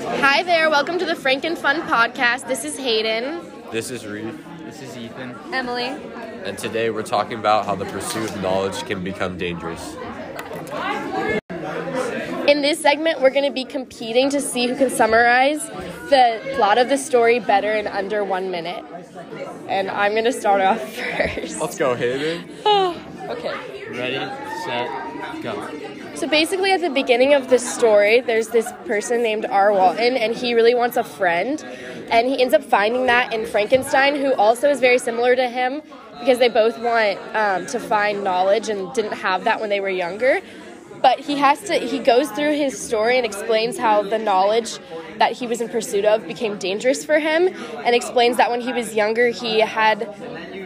Hi there, welcome to the Frankenfun podcast. This is Hayden. This is Reed, This is Ethan. Emily. and today we're talking about how the pursuit of knowledge can become dangerous. In this segment, we're going to be competing to see who can summarize the plot of the story better in under one minute. And I'm going to start off first. Let's go, Hayden. okay. Ready, set, go. So basically, at the beginning of the story, there's this person named R. Walton, and he really wants a friend. And he ends up finding that in Frankenstein, who also is very similar to him because they both want um, to find knowledge and didn't have that when they were younger. But he has to, he goes through his story and explains how the knowledge that he was in pursuit of became dangerous for him, and explains that when he was younger, he had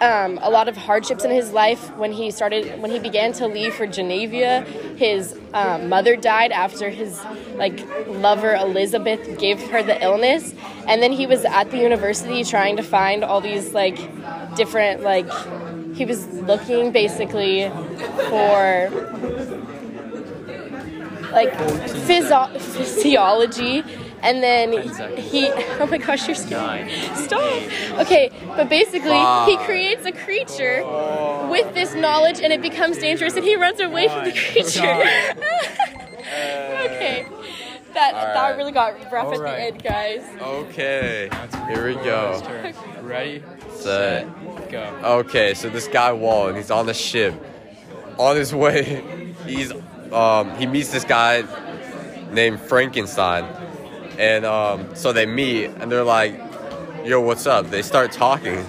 um, a lot of hardships in his life when he started when he began to leave for Geneva. His um, mother died after his like lover Elizabeth gave her the illness, and then he was at the university trying to find all these like different like he was looking basically for like physio- physiology and then he oh my gosh you're scared. stop. Okay but basically he creates a creature with this knowledge and it becomes dangerous and he runs away from the creature. Okay. That that really got rough at the end guys. Okay, here we go. Ready, Set. go. Okay, so this guy Walton, he's on the ship. On his way, he's um, he meets this guy named Frankenstein, and um, so they meet, and they're like, "Yo, what's up?" They start talking.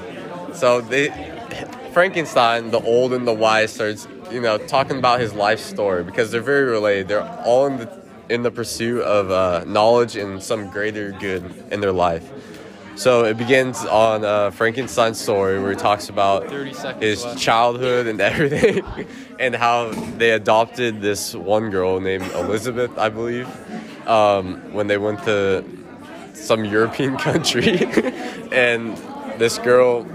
So they, Frankenstein, the old and the wise, starts you know talking about his life story because they're very related. They're all in the in the pursuit of uh, knowledge and some greater good in their life. So it begins on uh, Frankenstein's story where he talks about his left. childhood and everything, and how they adopted this one girl named Elizabeth, I believe, um, when they went to some European country, and this girl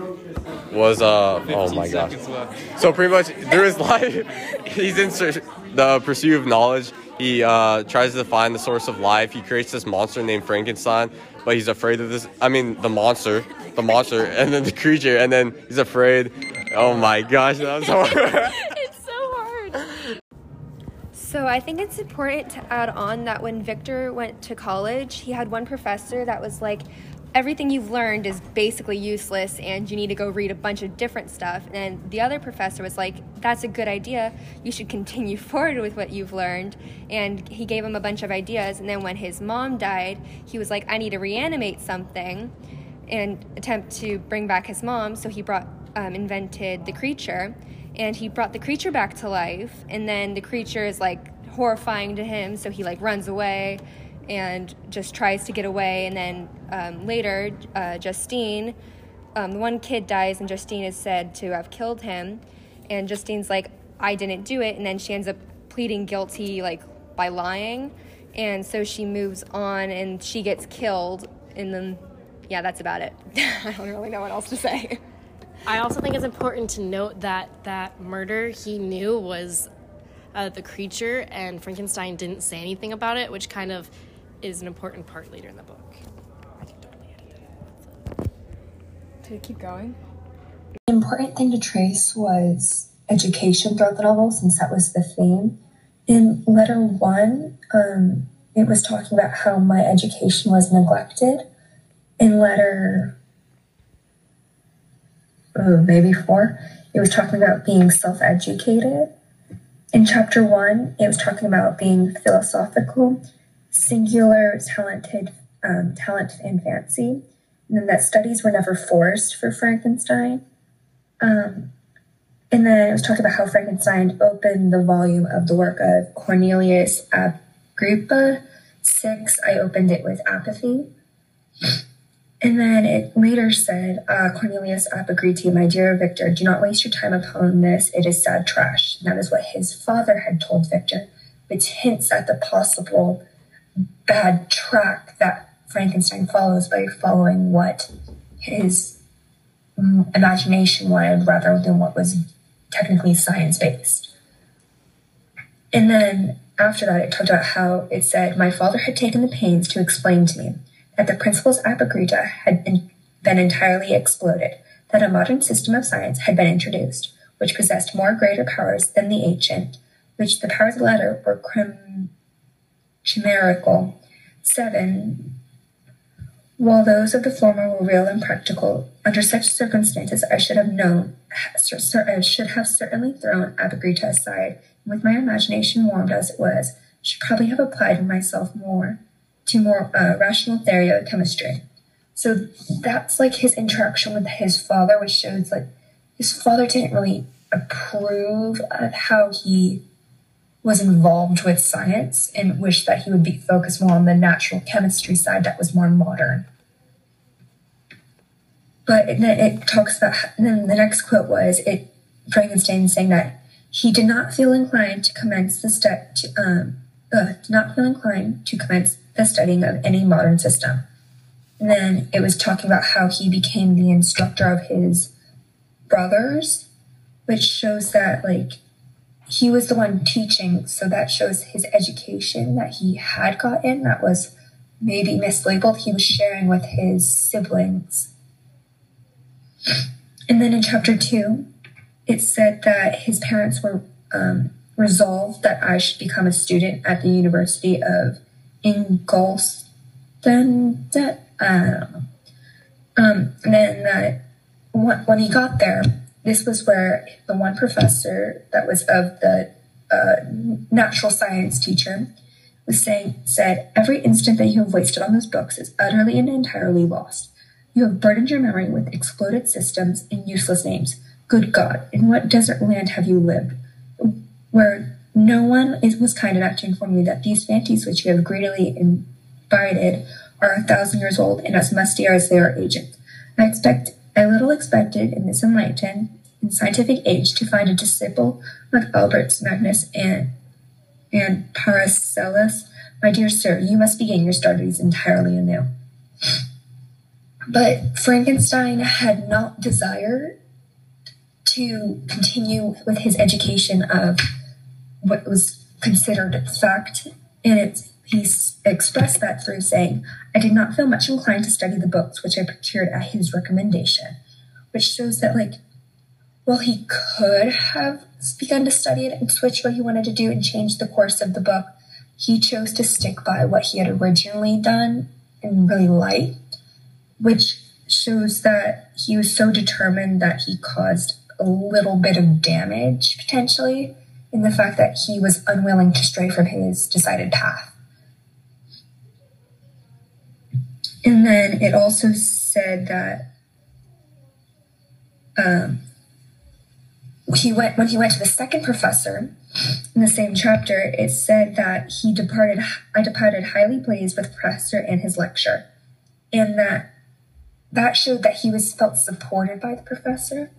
was uh oh my gosh. left. So pretty much through his life, he's in search the pursuit of knowledge. He uh, tries to find the source of life. He creates this monster named Frankenstein, but he's afraid of this. I mean, the monster, the monster, and then the creature, and then he's afraid. Oh my gosh, that was so. So I think it's important to add on that when Victor went to college, he had one professor that was like, everything you've learned is basically useless and you need to go read a bunch of different stuff. And the other professor was like, that's a good idea. You should continue forward with what you've learned. And he gave him a bunch of ideas. And then when his mom died, he was like, I need to reanimate something and attempt to bring back his mom. So he brought, um, invented the creature, and he brought the creature back to life. And then the creature is like horrifying to him, so he like runs away and just tries to get away. And then um, later, uh, Justine, um, the one kid dies, and Justine is said to have killed him. And Justine's like, I didn't do it. And then she ends up pleading guilty, like by lying. And so she moves on, and she gets killed. And then, yeah, that's about it. I don't really know what else to say. I also think it's important to note that that murder he knew was uh, the creature, and Frankenstein didn't say anything about it, which kind of is an important part later in the book. I can totally edit that. To keep going. The important thing to trace was education throughout the novel, since that was the theme. In letter one, um, it was talking about how my education was neglected. In letter, maybe four, it was talking about being self educated. In chapter one, it was talking about being philosophical, singular, talented, um, talent, and fancy. And then that studies were never forced for Frankenstein. Um, and then it was talking about how Frankenstein opened the volume of the work of Cornelius Agrippa. Six, I opened it with apathy. And then it later said, uh, Cornelius to, my dear Victor, do not waste your time upon this. It is sad trash. And that is what his father had told Victor, which hints at the possible bad track that Frankenstein follows by following what his mm, imagination wanted rather than what was technically science based. And then after that, it talked about how it said, My father had taken the pains to explain to me that the principles of Abhagita had been, been entirely exploded, that a modern system of science had been introduced, which possessed more greater powers than the ancient, which the powers of the latter were chim- chimerical. Seven, while those of the former were real and practical, under such circumstances I should have known, I should have certainly thrown Abhagita aside, and with my imagination warmed as it was, should probably have applied myself more to more uh, rational theory of chemistry. So that's like his interaction with his father, which shows like his father didn't really approve of how he was involved with science and wished that he would be focused more on the natural chemistry side that was more modern. But then it talks about, and then the next quote was it Frankenstein saying that he did not feel inclined to commence the step to, um, uh, did not feel inclined to commence the studying of any modern system. And then it was talking about how he became the instructor of his brothers, which shows that like he was the one teaching, so that shows his education that he had gotten that was maybe mislabeled. He was sharing with his siblings. And then in chapter two, it said that his parents were um, resolved that I should become a student at the University of Ingolstadt. I don't know. Um, and then that when he got there, this was where the one professor that was of the uh, natural science teacher was saying said every instant that you have wasted on those books is utterly and entirely lost. You have burdened your memory with exploded systems and useless names. Good God, in what desert land have you lived, where no one is, was kind enough to inform you that these fancies which you have greedily invited are a thousand years old and as musty as they are ancient. I expect I little expected in this enlightened and scientific age to find a disciple like Albert Magnus and and Paracelsus. My dear sir, you must begin your studies entirely anew. But Frankenstein had not desired to continue with his education of what was considered fact, and it's he expressed that through saying, I did not feel much inclined to study the books which I procured at his recommendation, which shows that, like, well, he could have begun to study it and switch what he wanted to do and change the course of the book. He chose to stick by what he had originally done and really liked, which shows that he was so determined that he caused a little bit of damage potentially in the fact that he was unwilling to stray from his decided path. And then it also said that um, he went when he went to the second professor in the same chapter. It said that he departed. I departed highly pleased with the professor and his lecture, and that that showed that he was felt supported by the professor,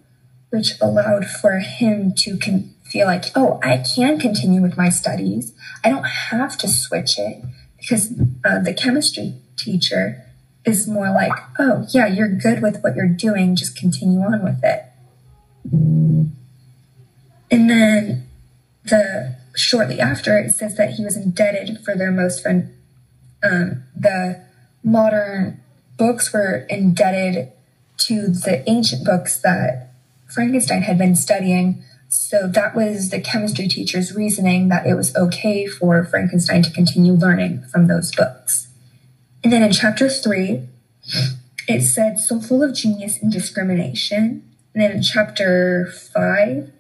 which allowed for him to con- feel like, oh, I can continue with my studies. I don't have to switch it because uh, the chemistry teacher is more like, oh, yeah, you're good with what you're doing, just continue on with it. And then the shortly after it says that he was indebted for their most fun um, the modern books were indebted to the ancient books that Frankenstein had been studying. So that was the chemistry teacher's reasoning that it was okay for Frankenstein to continue learning from those books. And then in chapter three, it said, so full of genius and discrimination. And then in chapter five,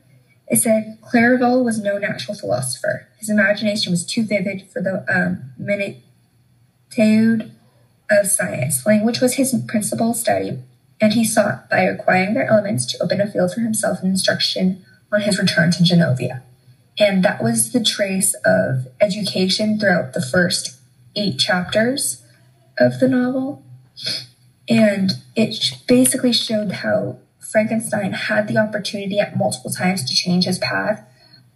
it said, Clerval was no natural philosopher. His imagination was too vivid for the um, minitude of science. Language was his principal study, and he sought, by acquiring their elements, to open a field for himself in instruction on his return to Geneva. And that was the trace of education throughout the first eight chapters of the novel. And it basically showed how Frankenstein had the opportunity at multiple times to change his path,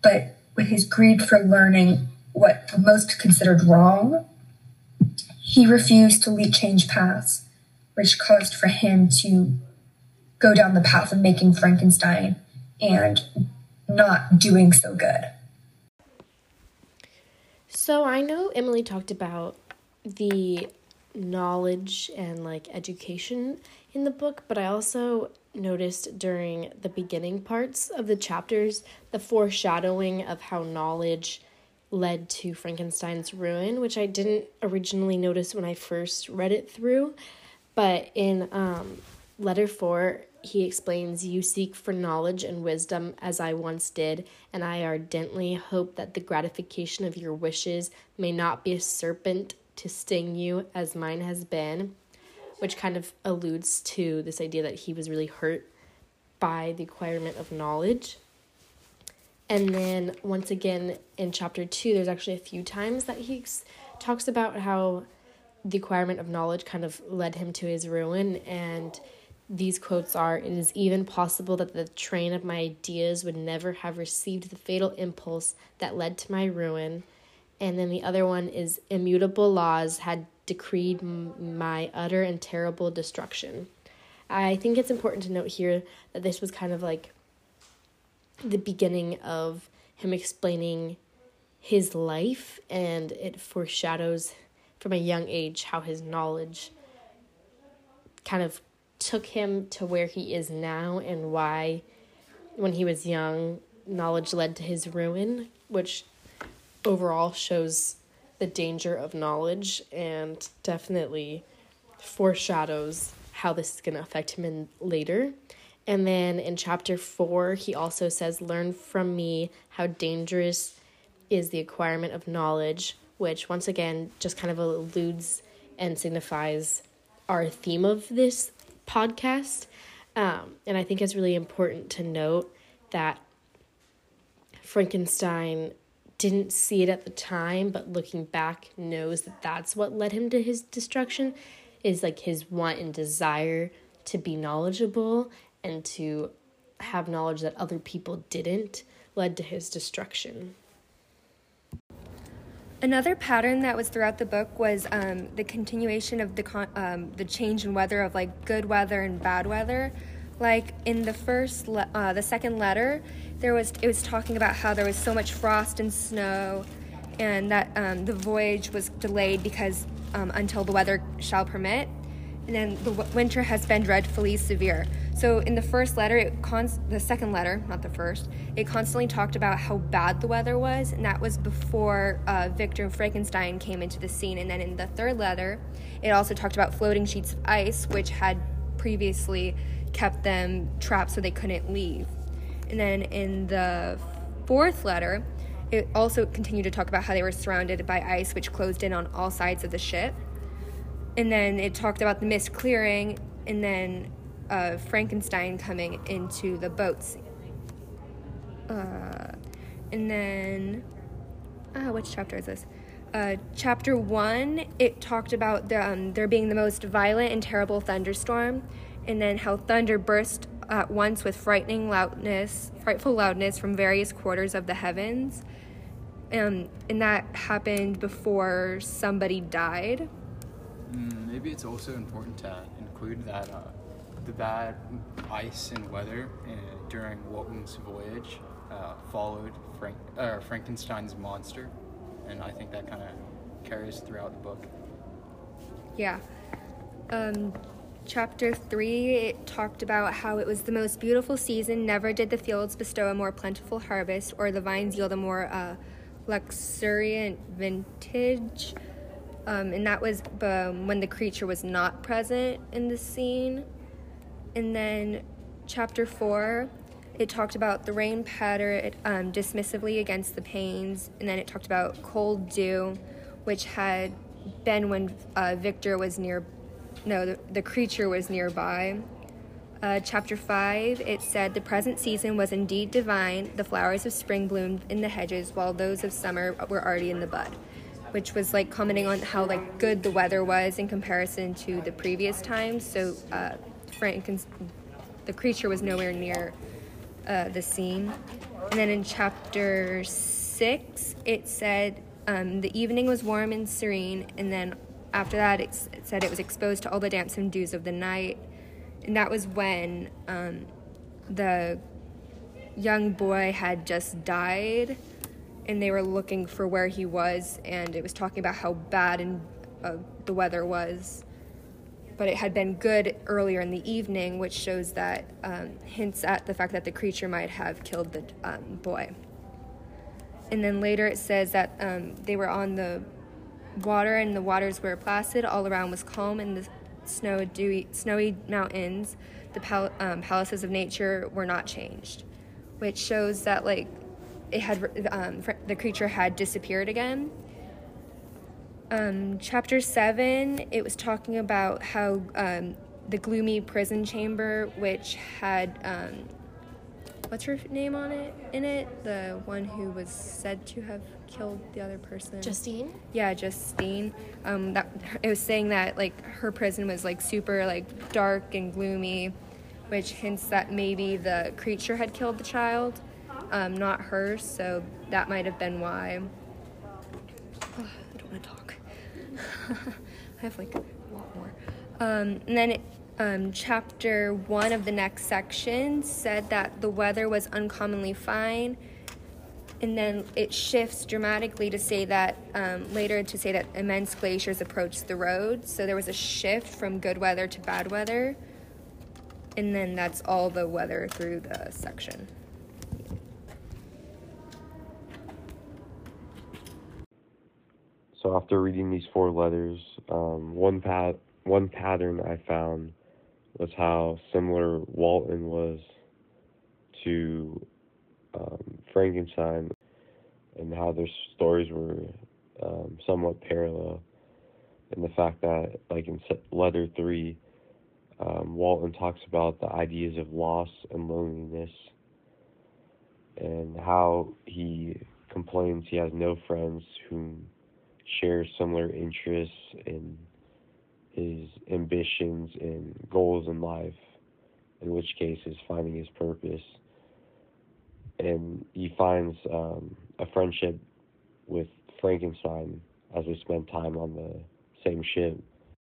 but with his greed for learning what most considered wrong, he refused to lead change paths, which caused for him to go down the path of making Frankenstein and not doing so good. So I know Emily talked about the knowledge and like education in the book, but I also noticed during the beginning parts of the chapters the foreshadowing of how knowledge led to Frankenstein's ruin, which I didn't originally notice when I first read it through. But in um, letter four, he explains, You seek for knowledge and wisdom as I once did, and I ardently hope that the gratification of your wishes may not be a serpent to sting you as mine has been, which kind of alludes to this idea that he was really hurt by the acquirement of knowledge. And then once again in chapter two, there's actually a few times that he talks about how the acquirement of knowledge kind of led him to his ruin. And these quotes are It is even possible that the train of my ideas would never have received the fatal impulse that led to my ruin. And then the other one is Immutable laws had decreed m- my utter and terrible destruction. I think it's important to note here that this was kind of like the beginning of him explaining his life, and it foreshadows from a young age how his knowledge kind of took him to where he is now and why, when he was young, knowledge led to his ruin, which overall shows the danger of knowledge and definitely foreshadows how this is going to affect him in later. And then in chapter 4, he also says, Learn from me how dangerous is the acquirement of knowledge, which once again just kind of alludes and signifies our theme of this podcast. Um, and I think it's really important to note that Frankenstein didn't see it at the time, but looking back, knows that that's what led him to his destruction is like his want and desire to be knowledgeable and to have knowledge that other people didn't led to his destruction. Another pattern that was throughout the book was um, the continuation of the con- um, the change in weather of like good weather and bad weather. Like in the first, le- uh, the second letter, there was it was talking about how there was so much frost and snow, and that um, the voyage was delayed because um, until the weather shall permit. And then the w- winter has been dreadfully severe. So in the first letter, it the second letter, not the first, it constantly talked about how bad the weather was, and that was before uh, Victor Frankenstein came into the scene. And then in the third letter, it also talked about floating sheets of ice, which had previously kept them trapped so they couldn't leave. And then in the fourth letter, it also continued to talk about how they were surrounded by ice, which closed in on all sides of the ship. And then it talked about the mist clearing, and then uh, Frankenstein coming into the boats. Uh, and then, uh, which chapter is this? Uh, chapter one, it talked about the, um, there being the most violent and terrible thunderstorm, and then how thunder burst at once with frightening loudness, frightful loudness from various quarters of the heavens. Um, and that happened before somebody died. Mm, maybe it's also important to include that uh, the bad ice and weather uh, during Walton's voyage uh, followed Frank, uh, Frankenstein's monster, and I think that kind of carries throughout the book. Yeah. Um, chapter 3, it talked about how it was the most beautiful season. Never did the fields bestow a more plentiful harvest, or the vines yield a more uh, luxuriant vintage. Um, and that was um, when the creature was not present in the scene. And then chapter 4, it talked about the rain pattered um, dismissively against the panes. And then it talked about cold dew, which had been when uh, Victor was near, no, the, the creature was nearby. Uh, chapter 5, it said, The present season was indeed divine. The flowers of spring bloomed in the hedges, while those of summer were already in the bud. Which was like commenting on how like good the weather was in comparison to the previous times. So, uh, Franken's, the creature was nowhere near uh, the scene. And then in chapter 6, it said, um, The evening was warm and serene. And then after that, it, it said it was exposed to all the damps and dews of the night and that was when um, the young boy had just died and they were looking for where he was, and it was talking about how bad and uh, the weather was. But it had been good earlier in the evening, which shows that um, hints at the fact that the creature might have killed the um, boy. And then later it says that um, they were on the water, and the waters were placid. All around was calm, and the snow, dewy, snowy mountains, the pal- um, palaces of nature, were not changed, which shows that like it had um, the creature had disappeared again. Um, chapter seven, it was talking about how um, the gloomy prison chamber, which had um, what's her name on it in it, the one who was said to have killed the other person. Justine. Yeah, Justine. Um, that it was saying that like her prison was like super like dark and gloomy, which hints that maybe the creature had killed the child um, not her, so that might have been why. Oh, I don't want to talk. I have like a lot more. Um, and then it, um, chapter one of the next section said that the weather was uncommonly fine. And then it shifts dramatically to say that um, later to say that immense glaciers approached the road. So there was a shift from good weather to bad weather. And then that's all the weather through the section. So after reading these four letters, um, one pat one pattern I found was how similar Walton was to um, Frankenstein, and how their stories were um, somewhat parallel. And the fact that, like in letter three, um, Walton talks about the ideas of loss and loneliness, and how he complains he has no friends whom share similar interests in his ambitions and goals in life, in which case is finding his purpose. And he finds um, a friendship with Frankenstein as they spend time on the same ship.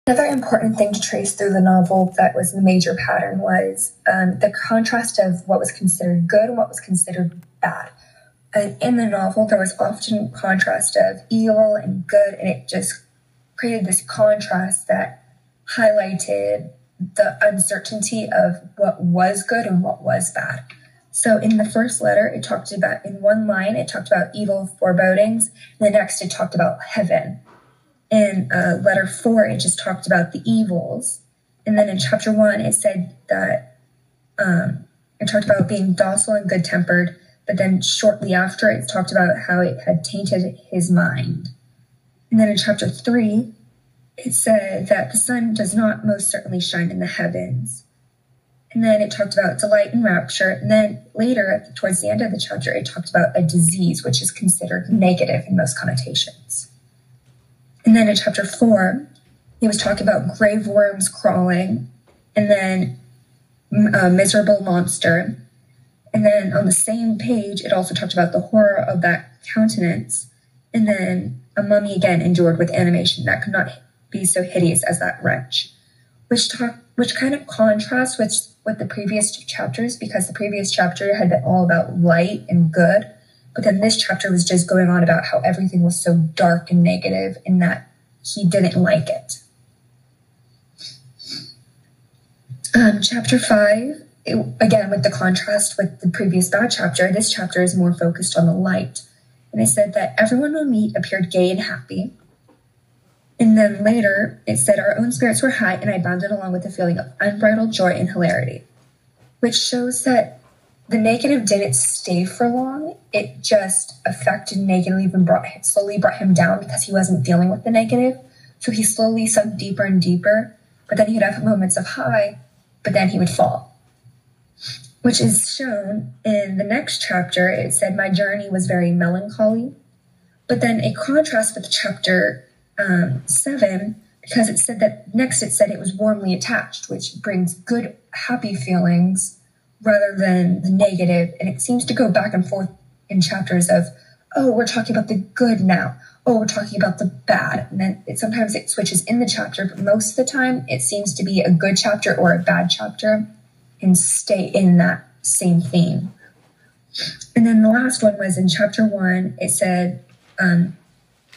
Another important thing to trace through the novel that was the major pattern was um, the contrast of what was considered good and what was considered bad. In the novel, there was often contrast of evil and good, and it just created this contrast that highlighted the uncertainty of what was good and what was bad. So in the first letter, it talked about, in one line, it talked about evil forebodings. And the next, it talked about heaven. In uh, letter four, it just talked about the evils. And then in chapter one, it said that um, it talked about being docile and good tempered but then shortly after, it talked about how it had tainted his mind. And then in chapter three, it said that the sun does not most certainly shine in the heavens. And then it talked about delight and rapture. And then later, towards the end of the chapter, it talked about a disease, which is considered negative in most connotations. And then in chapter four, he was talking about grave worms crawling, and then mm, a miserable monster, and then on the same page, it also talked about the horror of that countenance. And then a mummy again endured with animation that could not be so hideous as that wretch, which talk, which kind of contrasts with with the previous two chapters because the previous chapter had been all about light and good, but then this chapter was just going on about how everything was so dark and negative and that he didn't like it. Um, chapter five again, with the contrast with the previous bad chapter, this chapter is more focused on the light. And it said that everyone we meet appeared gay and happy. And then later, it said our own spirits were high, and I bounded along with a feeling of unbridled joy and hilarity, which shows that the negative didn't stay for long. It just affected negatively, even brought slowly brought him down because he wasn't dealing with the negative. So he slowly sunk deeper and deeper. But then he'd have moments of high, but then he would fall which is shown in the next chapter. It said, My journey was very melancholy. But then a contrast with chapter um, 7, because it said that next it said it was warmly attached, which brings good, happy feelings rather than the negative. And it seems to go back and forth in chapters of, oh, we're talking about the good now. Oh, we're talking about the bad. And then it, sometimes it switches in the chapter, but most of the time it seems to be a good chapter or a bad chapter and stay in that same theme. And then the last one was in chapter one, it said um,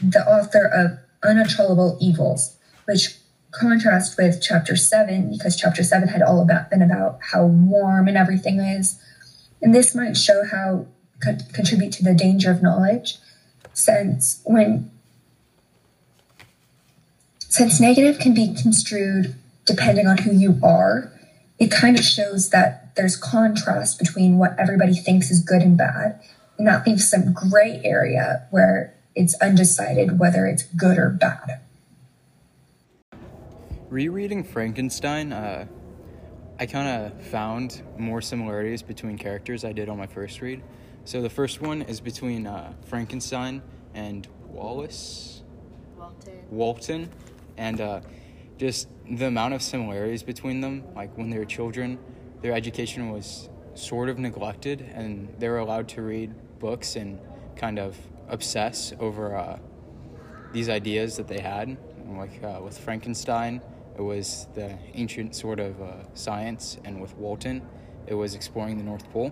the author of Uncontrollable Evils, which contrast with chapter seven, because chapter seven had all about been about how warm and everything is. And this might show how co- contribute to the danger of knowledge, since when since negative can be construed depending on who you are, it kind of shows that there's contrast between what everybody thinks is good and bad. And that leaves some gray area where it's undecided whether it's good or bad. Rereading Frankenstein, uh, I kind of found more similarities between characters I did on my first read. So the first one is between uh, Frankenstein and Wallace. Walton. Walton, and uh, just the amount of similarities between them. Like when they were children, their education was sort of neglected, and they were allowed to read books and kind of obsess over uh, these ideas that they had. Like uh, with Frankenstein, it was the ancient sort of uh, science, and with Walton, it was exploring the North Pole.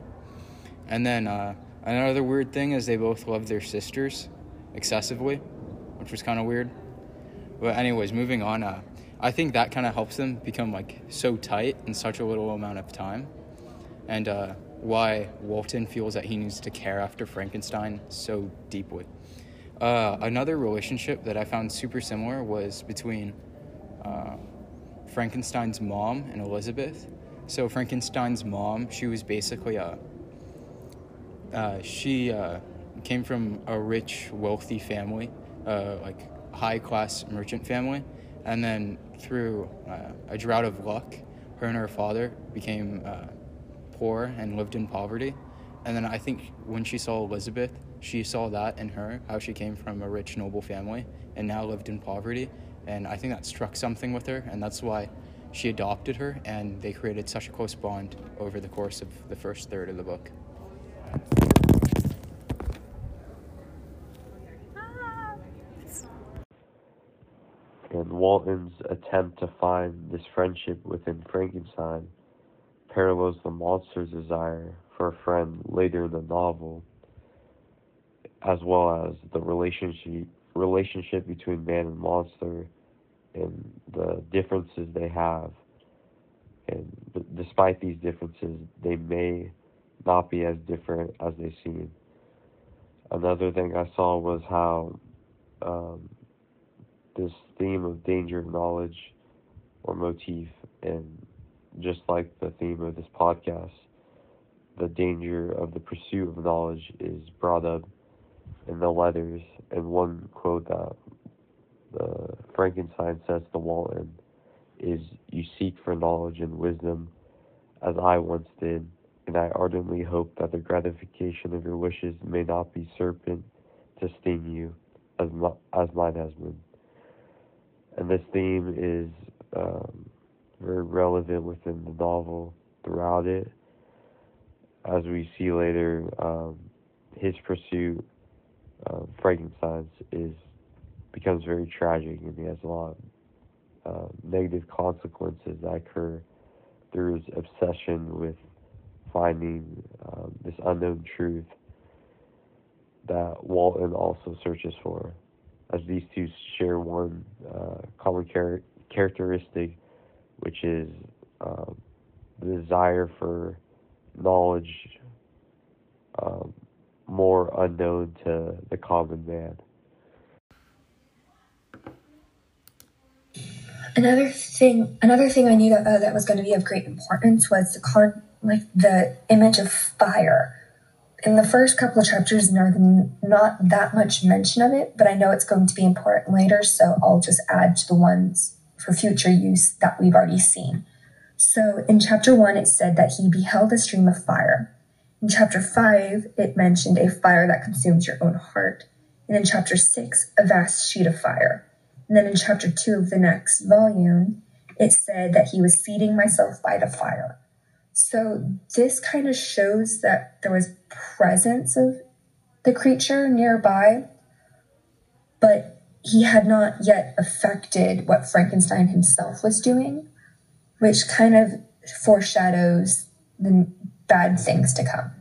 And then uh, another weird thing is they both loved their sisters excessively, which was kind of weird. But anyways, moving on. I think that kind of helps them become like so tight in such a little amount of time, and uh, why Walton feels that he needs to care after Frankenstein so deeply. Uh, another relationship that I found super similar was between uh, Frankenstein's mom and Elizabeth. So Frankenstein's mom, she was basically a uh, she uh, came from a rich, wealthy family, uh, like high class merchant family, and then through uh, a drought of luck, her and her father became uh, poor and lived in poverty. And then I think when she saw Elizabeth, she saw that in her, how she came from a rich, noble family and now lived in poverty. And I think that struck something with her, and that's why she adopted her, and they created such a close bond over the course of the first third of the book. And Walton's attempt to find this friendship within Frankenstein parallels the monster's desire for a friend later in the novel, as well as the relationship relationship between man and monster and the differences they have. And despite these differences, they may not be as different as they seem. Another thing I saw was how um, this theme of danger of knowledge or motif, and just like the theme of this podcast, the danger of the pursuit of knowledge is brought up in the letters. And one quote that the Frankenstein says to Walton is, "You seek for knowledge and wisdom, as I once did." And I ardently hope that the gratification of your wishes may not be serpent to sting you, as, my, as mine has been and this theme is um, very relevant within the novel throughout it. As we see later, um, his pursuit of Frankenstein's is becomes very tragic, and he has a lot of uh, negative consequences that occur through his obsession with finding um, this unknown truth that Walton also searches for as these two share one uh, common char- characteristic, which is um, the desire for knowledge um, more unknown to the common man. Another thing, another thing I knew that, uh, that was going to be of great importance was the con, like the image of fire in the first couple of chapters, not that much mention of it, but I know it's going to be important later, so I'll just add to the ones for future use that we've already seen. So in chapter one, it said that he beheld a stream of fire. In chapter five, it mentioned a fire that consumes your own heart. And in chapter six, a vast sheet of fire. And then in chapter two of the next volume, it said that he was seating myself by the fire. So this kind of shows that there was presence of the creature nearby, but he had not yet affected what Frankenstein himself was doing, which kind of foreshadows the bad things to come.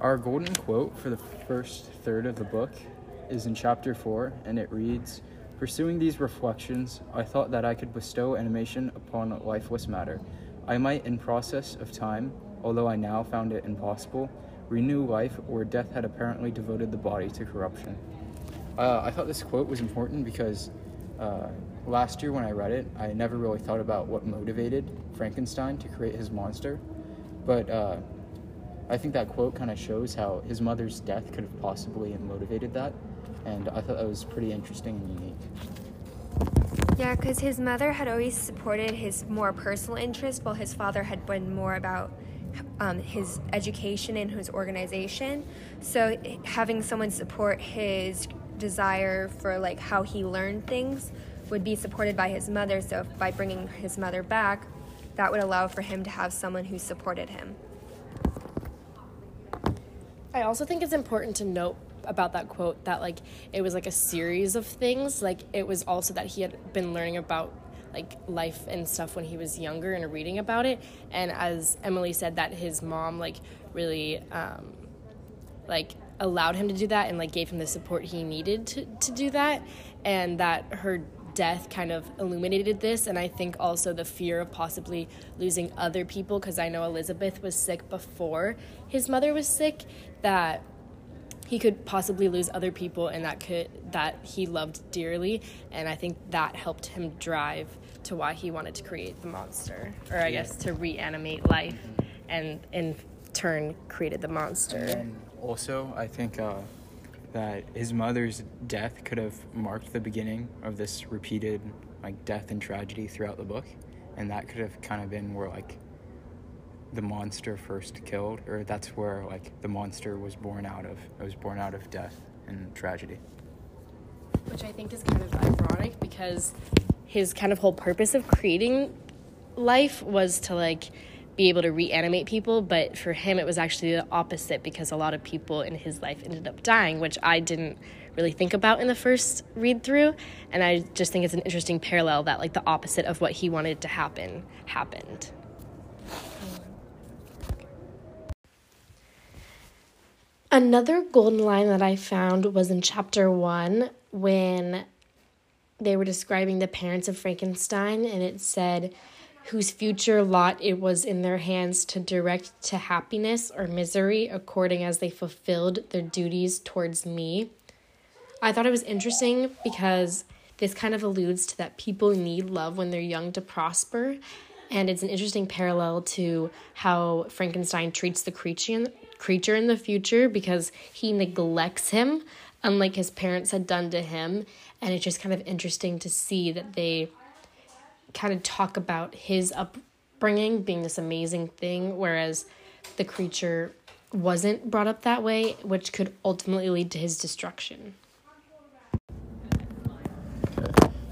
Our golden quote for the first third of the book is in chapter 4, and it reads Pursuing these reflections, I thought that I could bestow animation upon lifeless matter. I might, in process of time, although I now found it impossible, renew life where death had apparently devoted the body to corruption. Uh, I thought this quote was important because uh, last year when I read it, I never really thought about what motivated Frankenstein to create his monster. But uh, I think that quote kind of shows how his mother's death could have possibly motivated that. And I thought that was pretty interesting and unique. Yeah, because his mother had always supported his more personal interest, while his father had been more about um, his education and his organization. So having someone support his desire for like how he learned things would be supported by his mother. So by bringing his mother back, that would allow for him to have someone who supported him. I also think it's important to note about that quote that like it was like a series of things like it was also that he had been learning about like life and stuff when he was younger and reading about it. And as emily said that his mom like really um like allowed him to do that and like gave him the support he needed to, to do that. And that her death kind of illuminated this. And i think also the fear of possibly losing other people because i know elizabeth was sick before his mother was sick that he could possibly lose other people and that could that he loved dearly. And i think that helped him drive to why he wanted to create the monster or i guess to reanimate life and in turn created the monster And also, I think uh, that his mother's death could have marked the beginning of this repeated like death and tragedy throughout the book, and that could have kind of been where like the monster first killed, or that's where like the monster was born out of. It was born out of death and tragedy. which I think is kind of ironic because his kind of whole purpose of creating life was to like be able to reanimate people, but for him it was actually the opposite because a lot of people in his life ended up dying, which I didn't really think about in the first read through, and I just think it's an interesting parallel that like the opposite of what he wanted to happen happened. Another golden line that I found was in chapter one when they were describing the parents of Frankenstein, and it said, whose future lot it was in their hands to direct to happiness or misery according as they fulfilled their duties towards me. I thought it was interesting because this kind of alludes to that people need love when they're young to prosper. And it's an interesting parallel to how Frankenstein treats the creature in the future because he neglects him, unlike his parents had done to him. And it's just kind of interesting to see that they kind of talk about his upbringing being this amazing thing, whereas the creature wasn't brought up that way, which could ultimately lead to his destruction.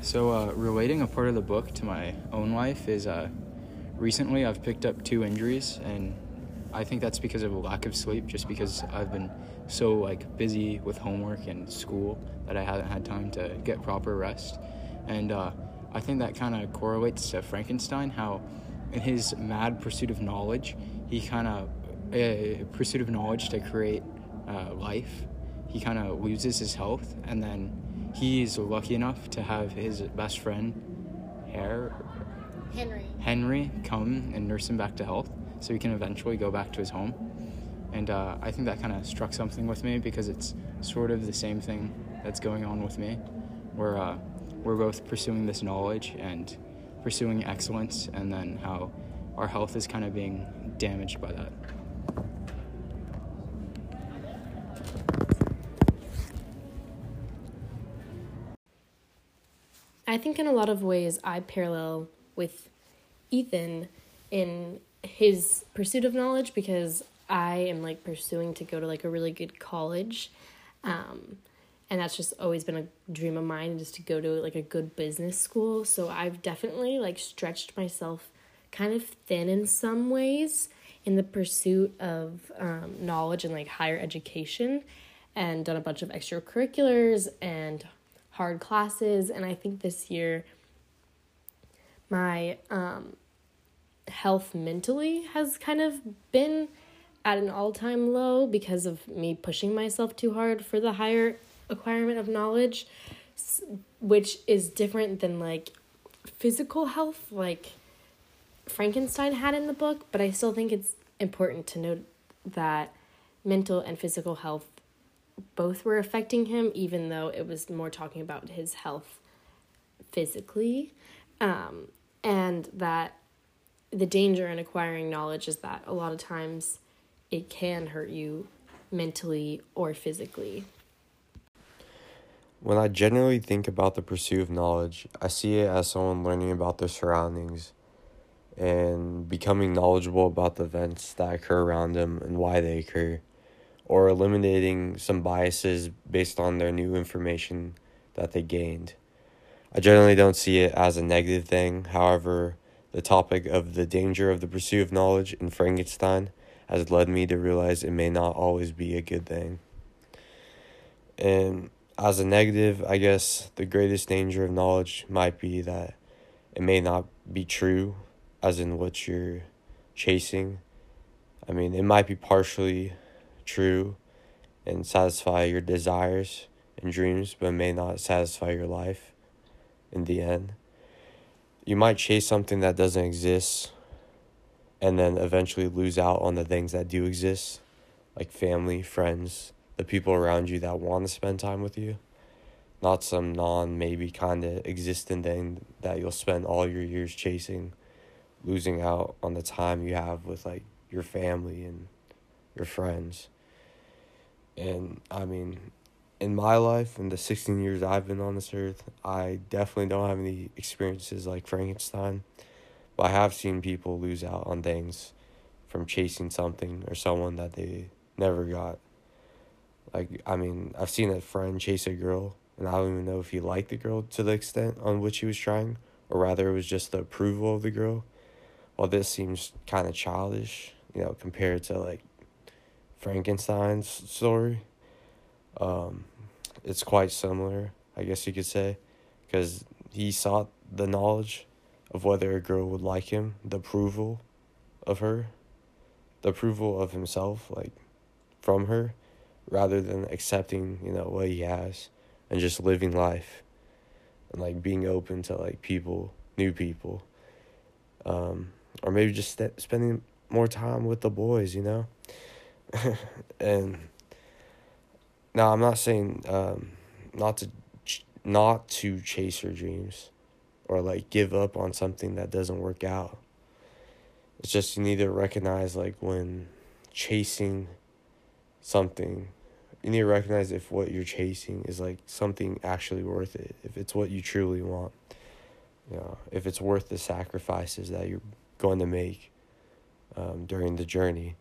So, uh, relating a part of the book to my own life is uh, recently I've picked up two injuries, and I think that's because of a lack of sleep, just because I've been so like busy with homework and school that I haven't had time to get proper rest. And uh, I think that kind of correlates to Frankenstein, how in his mad pursuit of knowledge, he kind of uh, pursuit of knowledge to create uh, life, he kind of loses his health, and then he's lucky enough to have his best friend, Hare, Henry. Henry, come and nurse him back to health, so he can eventually go back to his home. And uh, I think that kind of struck something with me because it's sort of the same thing that's going on with me, where uh, we're both pursuing this knowledge and pursuing excellence, and then how our health is kind of being damaged by that. I think in a lot of ways I parallel with Ethan in his pursuit of knowledge because I am like pursuing to go to like a really good college. Um, and that's just always been a dream of mine just to go to like a good business school. So I've definitely like stretched myself kind of thin in some ways in the pursuit of um, knowledge and like higher education and done a bunch of extracurriculars and hard classes and i think this year my um, health mentally has kind of been at an all time low because of me pushing myself too hard for the higher acquirement of knowledge, which is different than like physical health, like Frankenstein had in the book. But I still think it's important to note that mental and physical health both were affecting him, even though it was more talking about his health physically. Um, and that the danger in acquiring knowledge is that a lot of times it can hurt you mentally or physically. When I generally think about the pursuit of knowledge, I see it as someone learning about their surroundings and becoming knowledgeable about the events that occur around them and why they occur, or eliminating some biases based on their new information that they gained. I generally don't see it as a negative thing. However, the topic of the danger of the pursuit of knowledge in Frankenstein has led me to realize it may not always be a good thing. And as a negative, I guess the greatest danger of knowledge might be that it may not be true, as in what you're chasing. I mean, it might be partially true and satisfy your desires and dreams, but may not satisfy your life in the end. You might chase something that doesn't exist and then eventually lose out on the things that do exist, like family, friends, the people around you that want to spend time with you, not some non maybe kind of existing thing that you'll spend all your years chasing, losing out on the time you have with like your family and your friends. And I mean, in my life, in the 16 years I've been on this earth, I definitely don't have any experiences like Frankenstein, but I have seen people lose out on things from chasing something or someone that they never got. Like, I mean, I've seen a friend chase a girl, and I don't even know if he liked the girl to the extent on which he was trying, or rather, it was just the approval of the girl. Well, this seems kind of childish, you know, compared to like Frankenstein's story. Um, it's quite similar, I guess you could say, because he sought the knowledge of whether a girl would like him, the approval of her, the approval of himself, like from her rather than accepting you know what he has and just living life and like being open to like people new people um or maybe just st- spending more time with the boys you know? And now i'm not saying um not to ch- not to chase your dreams or like give up on something that doesn't work out. It's just you need to recognize like when chasing something you need to recognize if what you're chasing is like something actually worth it if it's what you truly want. You know if it's worth the sacrifices that you're going to make um, during the journey.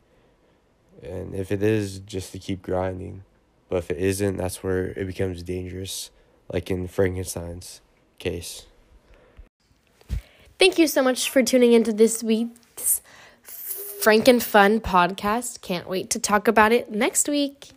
And if it is just to keep grinding but if it isn't that's where it becomes dangerous like in frankenstein's case. Thank you so much for tuning into this week's Frankenfun podcast. Can't wait to talk about it next week